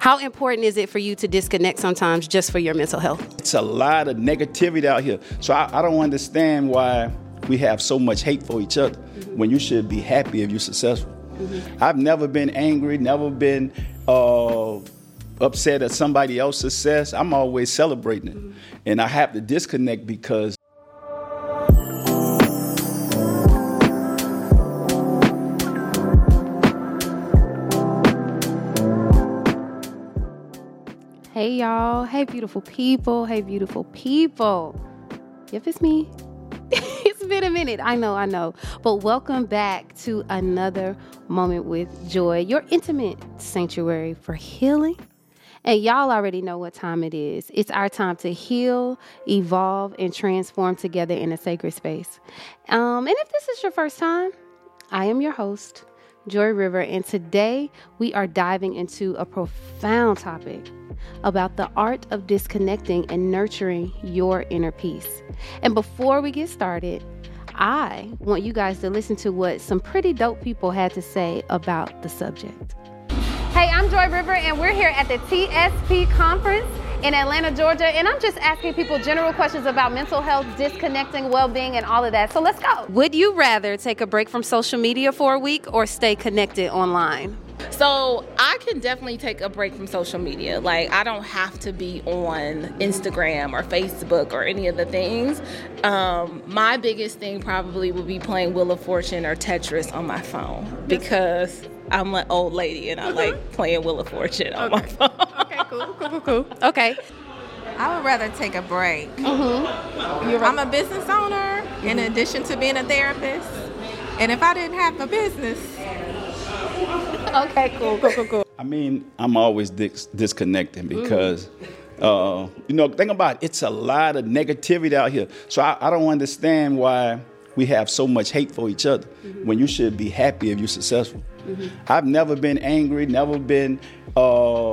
How important is it for you to disconnect sometimes just for your mental health? It's a lot of negativity out here. So I, I don't understand why we have so much hate for each other when you should be happy if you're successful. I've never been angry, never been uh, upset at somebody else's success. I'm always celebrating it. And I have to disconnect because y'all. Hey, beautiful people. Hey, beautiful people. Yep, it's me. it's been a minute. I know, I know. But welcome back to another moment with joy, your intimate sanctuary for healing. And y'all already know what time it is. It's our time to heal, evolve, and transform together in a sacred space. Um, and if this is your first time, I am your host, Joy River, and today we are diving into a profound topic about the art of disconnecting and nurturing your inner peace. And before we get started, I want you guys to listen to what some pretty dope people had to say about the subject. Hey, I'm Joy River, and we're here at the TSP conference in Atlanta, Georgia. And I'm just asking people general questions about mental health, disconnecting, well being, and all of that. So let's go. Would you rather take a break from social media for a week or stay connected online? So I can definitely take a break from social media. Like I don't have to be on Instagram or Facebook or any of the things. Um, my biggest thing probably would be playing Wheel of Fortune or Tetris on my phone because I'm an old lady and I like playing Wheel of Fortune on my phone. Okay, cool, cool, cool, cool. Okay. I would rather take a break. Mm-hmm. I'm a business owner in addition to being a therapist. And if I didn't have a business, Okay, cool, cool, cool, cool. I mean, I'm always dis- disconnecting because, uh, you know, think about it, it's a lot of negativity out here. So I, I don't understand why we have so much hate for each other when you should be happy if you're successful. I've never been angry, never been uh,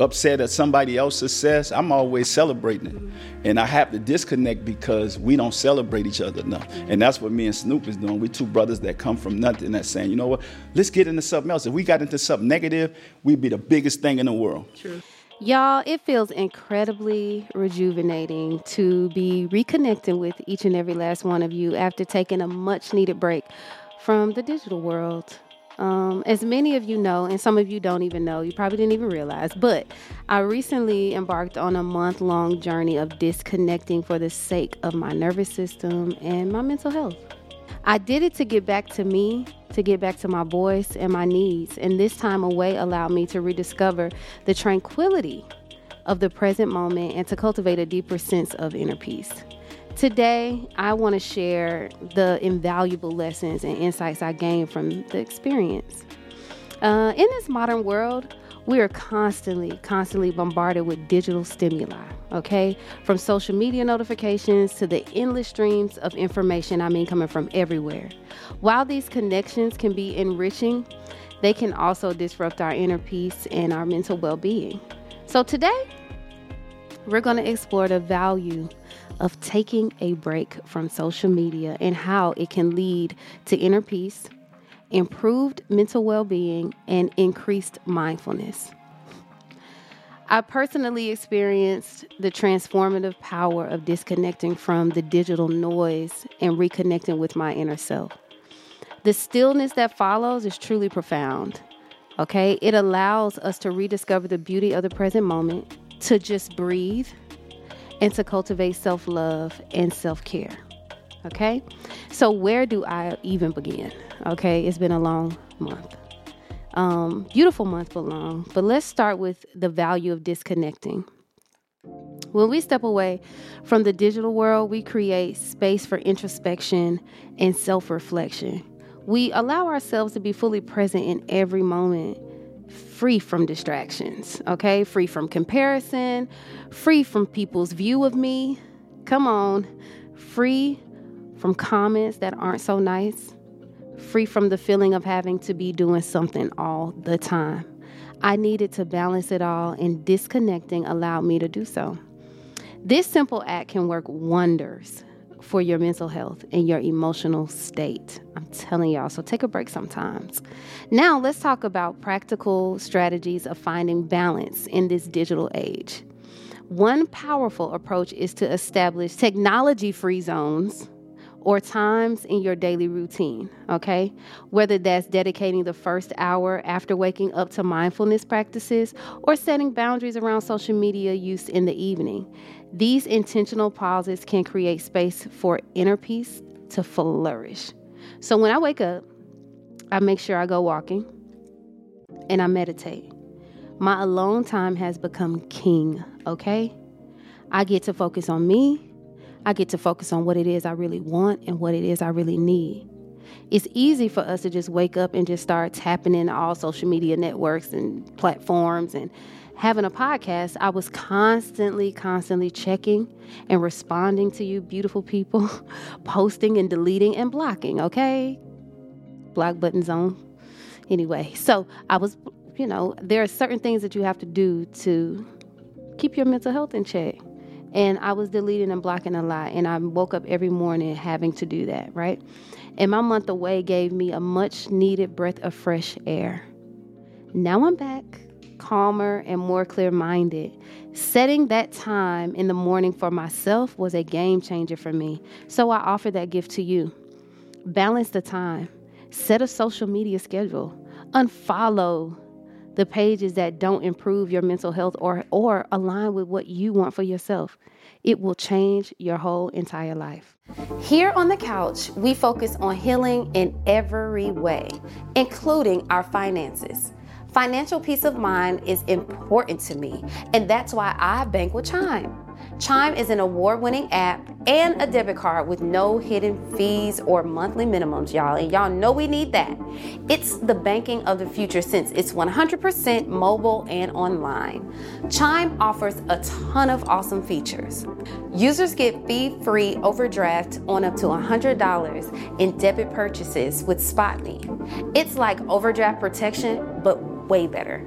upset at somebody else's success. I'm always celebrating it. And I have to disconnect because we don't celebrate each other enough. And that's what me and Snoop is doing. we two brothers that come from nothing that's saying, you know what, let's get into something else. If we got into something negative, we'd be the biggest thing in the world. Y'all, it feels incredibly rejuvenating to be reconnecting with each and every last one of you after taking a much needed break from the digital world. Um, as many of you know, and some of you don't even know, you probably didn't even realize, but I recently embarked on a month long journey of disconnecting for the sake of my nervous system and my mental health. I did it to get back to me, to get back to my voice and my needs, and this time away allowed me to rediscover the tranquility of the present moment and to cultivate a deeper sense of inner peace. Today, I want to share the invaluable lessons and insights I gained from the experience. Uh, in this modern world, we are constantly, constantly bombarded with digital stimuli, okay? From social media notifications to the endless streams of information, I mean, coming from everywhere. While these connections can be enriching, they can also disrupt our inner peace and our mental well being. So, today, we're going to explore the value of taking a break from social media and how it can lead to inner peace, improved mental well being, and increased mindfulness. I personally experienced the transformative power of disconnecting from the digital noise and reconnecting with my inner self. The stillness that follows is truly profound. Okay, it allows us to rediscover the beauty of the present moment, to just breathe, and to cultivate self love and self care. Okay, so where do I even begin? Okay, it's been a long month. Um, beautiful month, but long. But let's start with the value of disconnecting. When we step away from the digital world, we create space for introspection and self reflection. We allow ourselves to be fully present in every moment free from distractions, okay? Free from comparison, free from people's view of me. Come on. Free from comments that aren't so nice. Free from the feeling of having to be doing something all the time. I needed to balance it all, and disconnecting allowed me to do so. This simple act can work wonders for your mental health and your emotional state. I'm telling y'all, so take a break sometimes. Now, let's talk about practical strategies of finding balance in this digital age. One powerful approach is to establish technology free zones or times in your daily routine, okay? Whether that's dedicating the first hour after waking up to mindfulness practices or setting boundaries around social media use in the evening. These intentional pauses can create space for inner peace to flourish. So when I wake up, I make sure I go walking and I meditate. My alone time has become king, okay? I get to focus on me. I get to focus on what it is I really want and what it is I really need. It's easy for us to just wake up and just start tapping in all social media networks and platforms and having a podcast, I was constantly, constantly checking and responding to you, beautiful people, posting and deleting and blocking, okay? Block buttons on. Anyway, so I was, you know, there are certain things that you have to do to keep your mental health in check. And I was deleting and blocking a lot. And I woke up every morning having to do that, right? And my month away gave me a much needed breath of fresh air. Now I'm back calmer, and more clear minded. Setting that time in the morning for myself was a game changer for me. So I offer that gift to you. Balance the time, set a social media schedule, unfollow the pages that don't improve your mental health or, or align with what you want for yourself. It will change your whole entire life. Here on the couch, we focus on healing in every way, including our finances. Financial peace of mind is important to me, and that's why I bank with Chime. Chime is an award winning app and a debit card with no hidden fees or monthly minimums, y'all. And y'all know we need that. It's the banking of the future since it's 100% mobile and online. Chime offers a ton of awesome features. Users get fee free overdraft on up to $100 in debit purchases with SpotMe. It's like overdraft protection, but way better.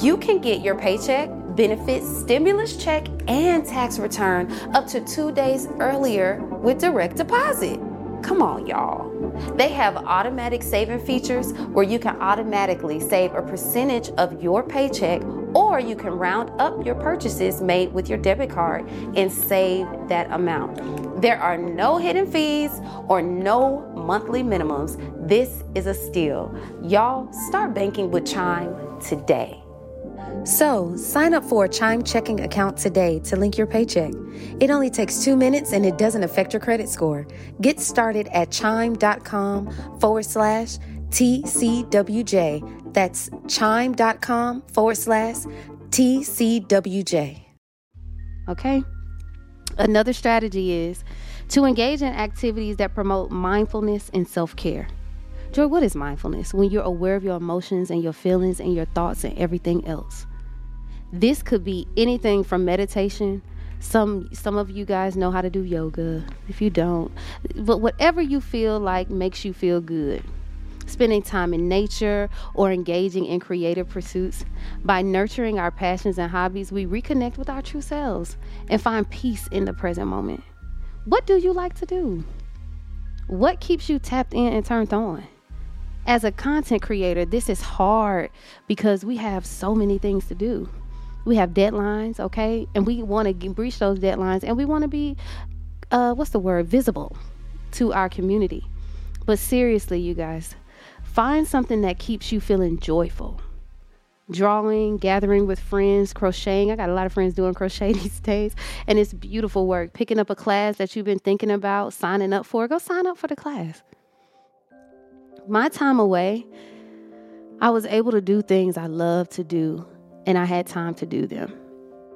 You can get your paycheck, benefits, stimulus check, and tax return up to two days earlier with direct deposit. Come on, y'all. They have automatic saving features where you can automatically save a percentage of your paycheck, or you can round up your purchases made with your debit card and save that amount. There are no hidden fees or no monthly minimums. This is a steal. Y'all start banking with Chime today. So, sign up for a Chime checking account today to link your paycheck. It only takes two minutes and it doesn't affect your credit score. Get started at chime.com forward slash TCWJ. That's chime.com forward slash TCWJ. Okay? Another strategy is to engage in activities that promote mindfulness and self care. Joy, what is mindfulness? When you're aware of your emotions and your feelings and your thoughts and everything else. This could be anything from meditation. Some some of you guys know how to do yoga. If you don't, but whatever you feel like makes you feel good spending time in nature, or engaging in creative pursuits. By nurturing our passions and hobbies, we reconnect with our true selves and find peace in the present moment. What do you like to do? What keeps you tapped in and turned on? As a content creator, this is hard because we have so many things to do. We have deadlines, okay? And we want to breach those deadlines and we want to be, uh, what's the word, visible to our community. But seriously, you guys, Find something that keeps you feeling joyful. Drawing, gathering with friends, crocheting. I got a lot of friends doing crochet these days, and it's beautiful work. Picking up a class that you've been thinking about, signing up for, go sign up for the class. My time away, I was able to do things I love to do, and I had time to do them.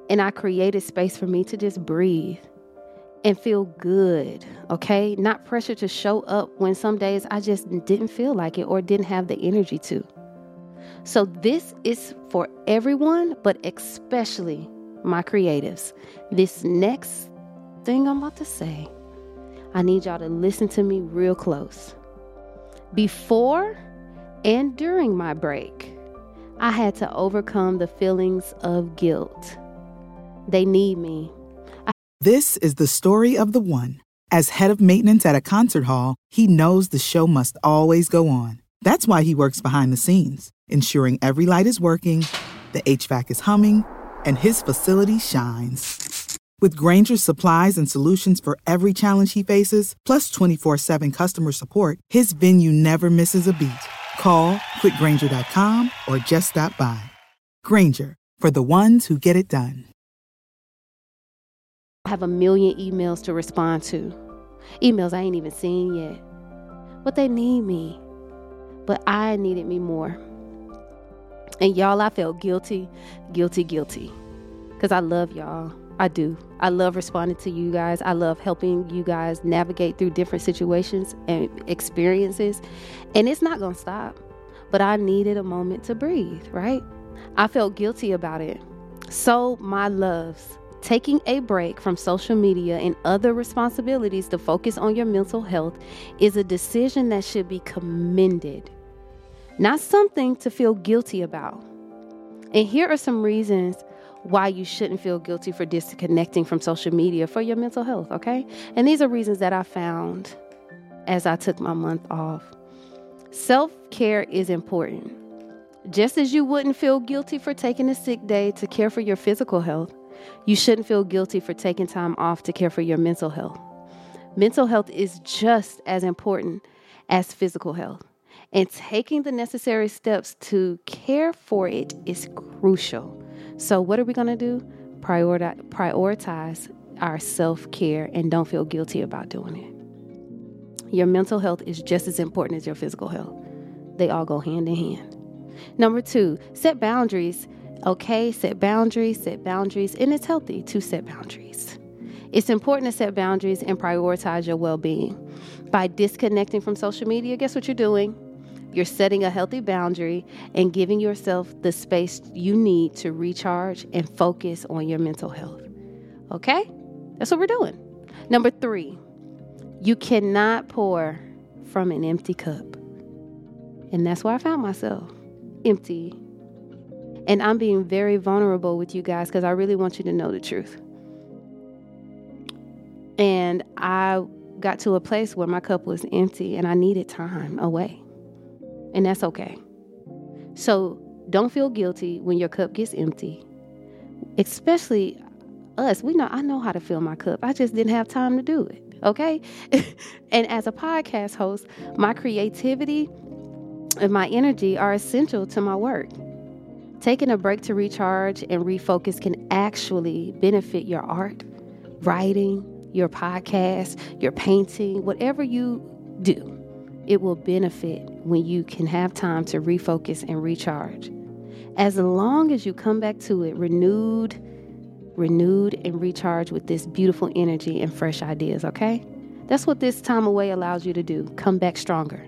And I created space for me to just breathe and feel good, okay? Not pressure to show up when some days I just didn't feel like it or didn't have the energy to. So, this is for everyone, but especially my creatives. This next thing I'm about to say, I need y'all to listen to me real close. Before and during my break, I had to overcome the feelings of guilt. They need me. This is the story of the one. As head of maintenance at a concert hall, he knows the show must always go on. That's why he works behind the scenes, ensuring every light is working, the HVAC is humming, and his facility shines. With Grainger's supplies and solutions for every challenge he faces, plus 24 7 customer support, his venue never misses a beat. Call click grainger.com or just stop by. Grainger, for the ones who get it done. I have a million emails to respond to. Emails I ain't even seen yet. But they need me. But I needed me more. And y'all, I felt guilty, guilty, guilty. Because I love y'all. I do. I love responding to you guys. I love helping you guys navigate through different situations and experiences. And it's not going to stop. But I needed a moment to breathe, right? I felt guilty about it. So, my loves, taking a break from social media and other responsibilities to focus on your mental health is a decision that should be commended, not something to feel guilty about. And here are some reasons why you shouldn't feel guilty for disconnecting from social media for your mental health, okay? And these are reasons that I found as I took my month off. Self care is important. Just as you wouldn't feel guilty for taking a sick day to care for your physical health, you shouldn't feel guilty for taking time off to care for your mental health. Mental health is just as important as physical health, and taking the necessary steps to care for it is crucial. So, what are we going to do? Prioritize, prioritize our self care and don't feel guilty about doing it. Your mental health is just as important as your physical health, they all go hand in hand. Number two, set boundaries. Okay, set boundaries, set boundaries, and it's healthy to set boundaries. It's important to set boundaries and prioritize your well being. By disconnecting from social media, guess what you're doing? You're setting a healthy boundary and giving yourself the space you need to recharge and focus on your mental health. Okay? That's what we're doing. Number three, you cannot pour from an empty cup. And that's where I found myself empty. And I'm being very vulnerable with you guys because I really want you to know the truth. And I got to a place where my cup was empty and I needed time away. And that's okay. So don't feel guilty when your cup gets empty. Especially us. We know I know how to fill my cup. I just didn't have time to do it. Okay? and as a podcast host, my creativity and my energy are essential to my work. Taking a break to recharge and refocus can actually benefit your art, writing, your podcast, your painting, whatever you do. It will benefit when you can have time to refocus and recharge. As long as you come back to it renewed, renewed, and recharged with this beautiful energy and fresh ideas, okay? That's what this time away allows you to do. Come back stronger,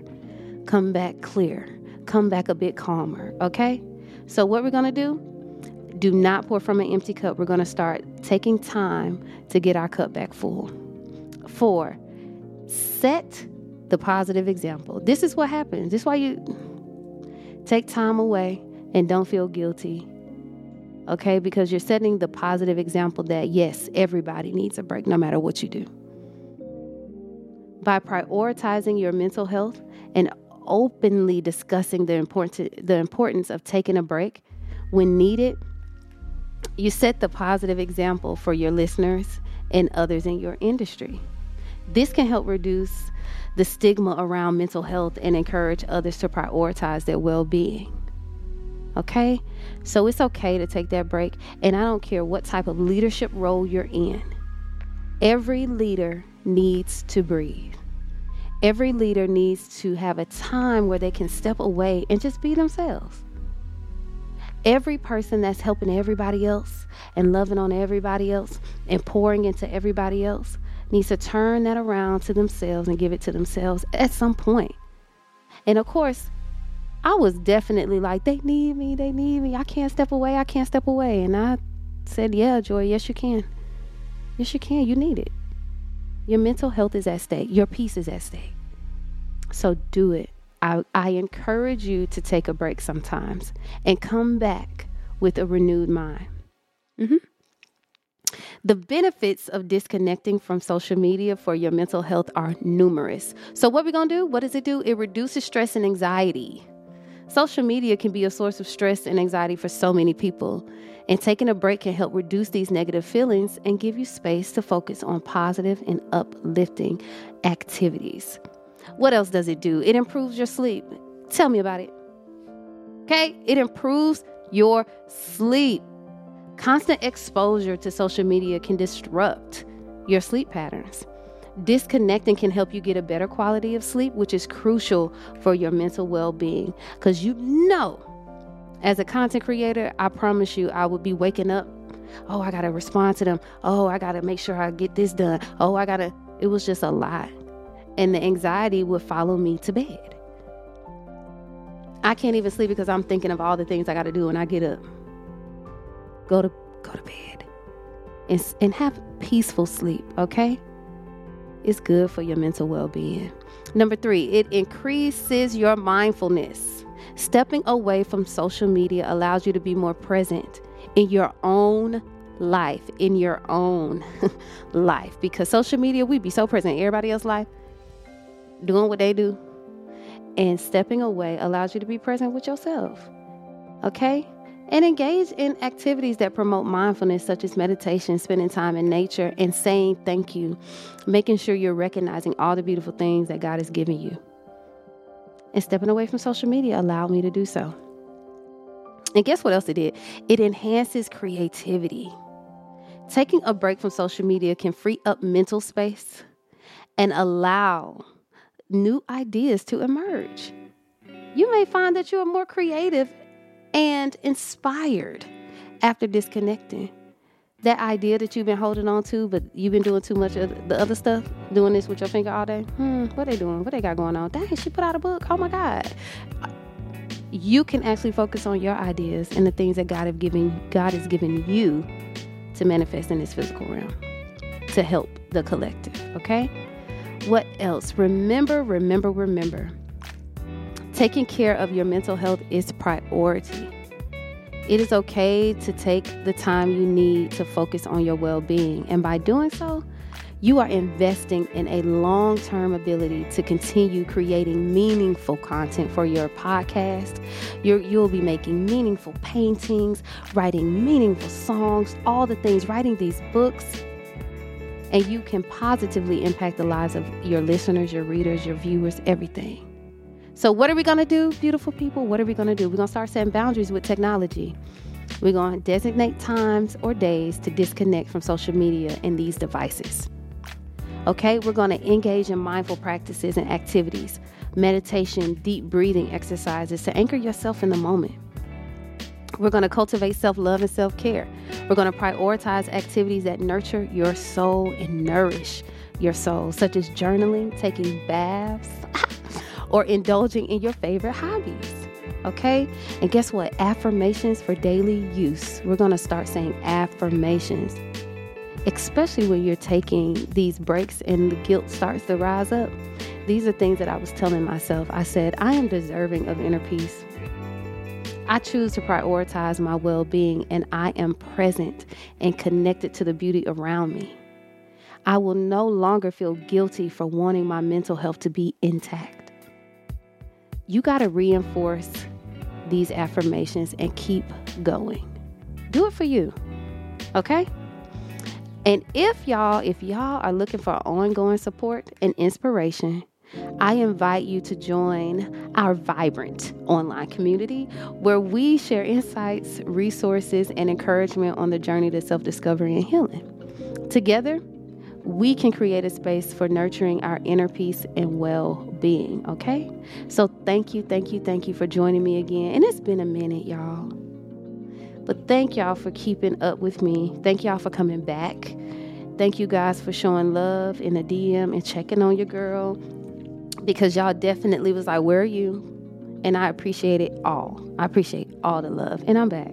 come back clear, come back a bit calmer, okay? So, what we're gonna do, do not pour from an empty cup. We're gonna start taking time to get our cup back full. Four, set the positive example. This is what happens. This is why you take time away and don't feel guilty. Okay, because you're setting the positive example that yes, everybody needs a break no matter what you do. By prioritizing your mental health and openly discussing the importance the importance of taking a break when needed, you set the positive example for your listeners and others in your industry. This can help reduce the stigma around mental health and encourage others to prioritize their well being. Okay? So it's okay to take that break, and I don't care what type of leadership role you're in. Every leader needs to breathe. Every leader needs to have a time where they can step away and just be themselves. Every person that's helping everybody else and loving on everybody else and pouring into everybody else needs to turn that around to themselves and give it to themselves at some point. And of course, I was definitely like, they need me, they need me. I can't step away, I can't step away. And I said, yeah, Joy, yes, you can. Yes, you can. You need it. Your mental health is at stake, your peace is at stake. So do it. I, I encourage you to take a break sometimes and come back with a renewed mind. hmm The benefits of disconnecting from social media for your mental health are numerous. So, what we're gonna do? What does it do? It reduces stress and anxiety. Social media can be a source of stress and anxiety for so many people, and taking a break can help reduce these negative feelings and give you space to focus on positive and uplifting activities. What else does it do? It improves your sleep. Tell me about it. Okay? It improves your sleep. Constant exposure to social media can disrupt your sleep patterns. Disconnecting can help you get a better quality of sleep, which is crucial for your mental well being. Because you know, as a content creator, I promise you, I would be waking up. Oh, I got to respond to them. Oh, I got to make sure I get this done. Oh, I got to. It was just a lot and the anxiety would follow me to bed. I can't even sleep because I'm thinking of all the things I got to do when I get up. Go to go to bed and, and have peaceful sleep, okay? It's good for your mental well-being. Number 3, it increases your mindfulness. Stepping away from social media allows you to be more present in your own life, in your own life because social media we be so present in everybody else's life doing what they do. And stepping away allows you to be present with yourself. Okay? And engage in activities that promote mindfulness, such as meditation, spending time in nature, and saying thank you, making sure you're recognizing all the beautiful things that God has given you. And stepping away from social media allowed me to do so. And guess what else it did? It enhances creativity. Taking a break from social media can free up mental space and allow new ideas to emerge. You may find that you are more creative and inspired after disconnecting. That idea that you've been holding on to, but you've been doing too much of the other stuff, doing this with your finger all day. Hmm, what they doing? What they got going on? Dang, she put out a book. Oh my God. You can actually focus on your ideas and the things that God have given God has given you to manifest in this physical realm to help the collective, okay? What else? Remember, remember, remember. Taking care of your mental health is priority. It is okay to take the time you need to focus on your well being. And by doing so, you are investing in a long term ability to continue creating meaningful content for your podcast. you will be making meaningful paintings, writing meaningful songs, all the things, writing these books and you can positively impact the lives of your listeners, your readers, your viewers, everything. So, what are we going to do, beautiful people? What are we going to do? We're going to start setting boundaries with technology. We're going to designate times or days to disconnect from social media and these devices. Okay, we're going to engage in mindful practices and activities, meditation, deep breathing exercises to anchor yourself in the moment. We're going to cultivate self love and self care. We're going to prioritize activities that nurture your soul and nourish your soul, such as journaling, taking baths, or indulging in your favorite hobbies. Okay? And guess what? Affirmations for daily use. We're going to start saying affirmations, especially when you're taking these breaks and the guilt starts to rise up. These are things that I was telling myself. I said, I am deserving of inner peace. I choose to prioritize my well being and I am present and connected to the beauty around me. I will no longer feel guilty for wanting my mental health to be intact. You got to reinforce these affirmations and keep going. Do it for you. Okay? And if y'all, if y'all are looking for ongoing support and inspiration, I invite you to join our vibrant online community where we share insights, resources, and encouragement on the journey to self discovery and healing. Together, we can create a space for nurturing our inner peace and well being, okay? So, thank you, thank you, thank you for joining me again. And it's been a minute, y'all. But thank y'all for keeping up with me. Thank y'all for coming back. Thank you guys for showing love in the DM and checking on your girl because y'all definitely was like, Where are you? and I appreciate it all. I appreciate all the love, and I'm back.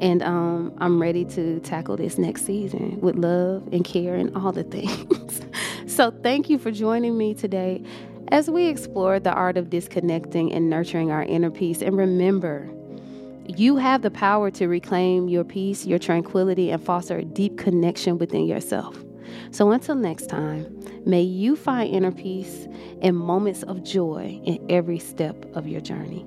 And um, I'm ready to tackle this next season with love and care and all the things. so, thank you for joining me today as we explore the art of disconnecting and nurturing our inner peace. And remember, you have the power to reclaim your peace, your tranquility, and foster a deep connection within yourself. So until next time, may you find inner peace and moments of joy in every step of your journey.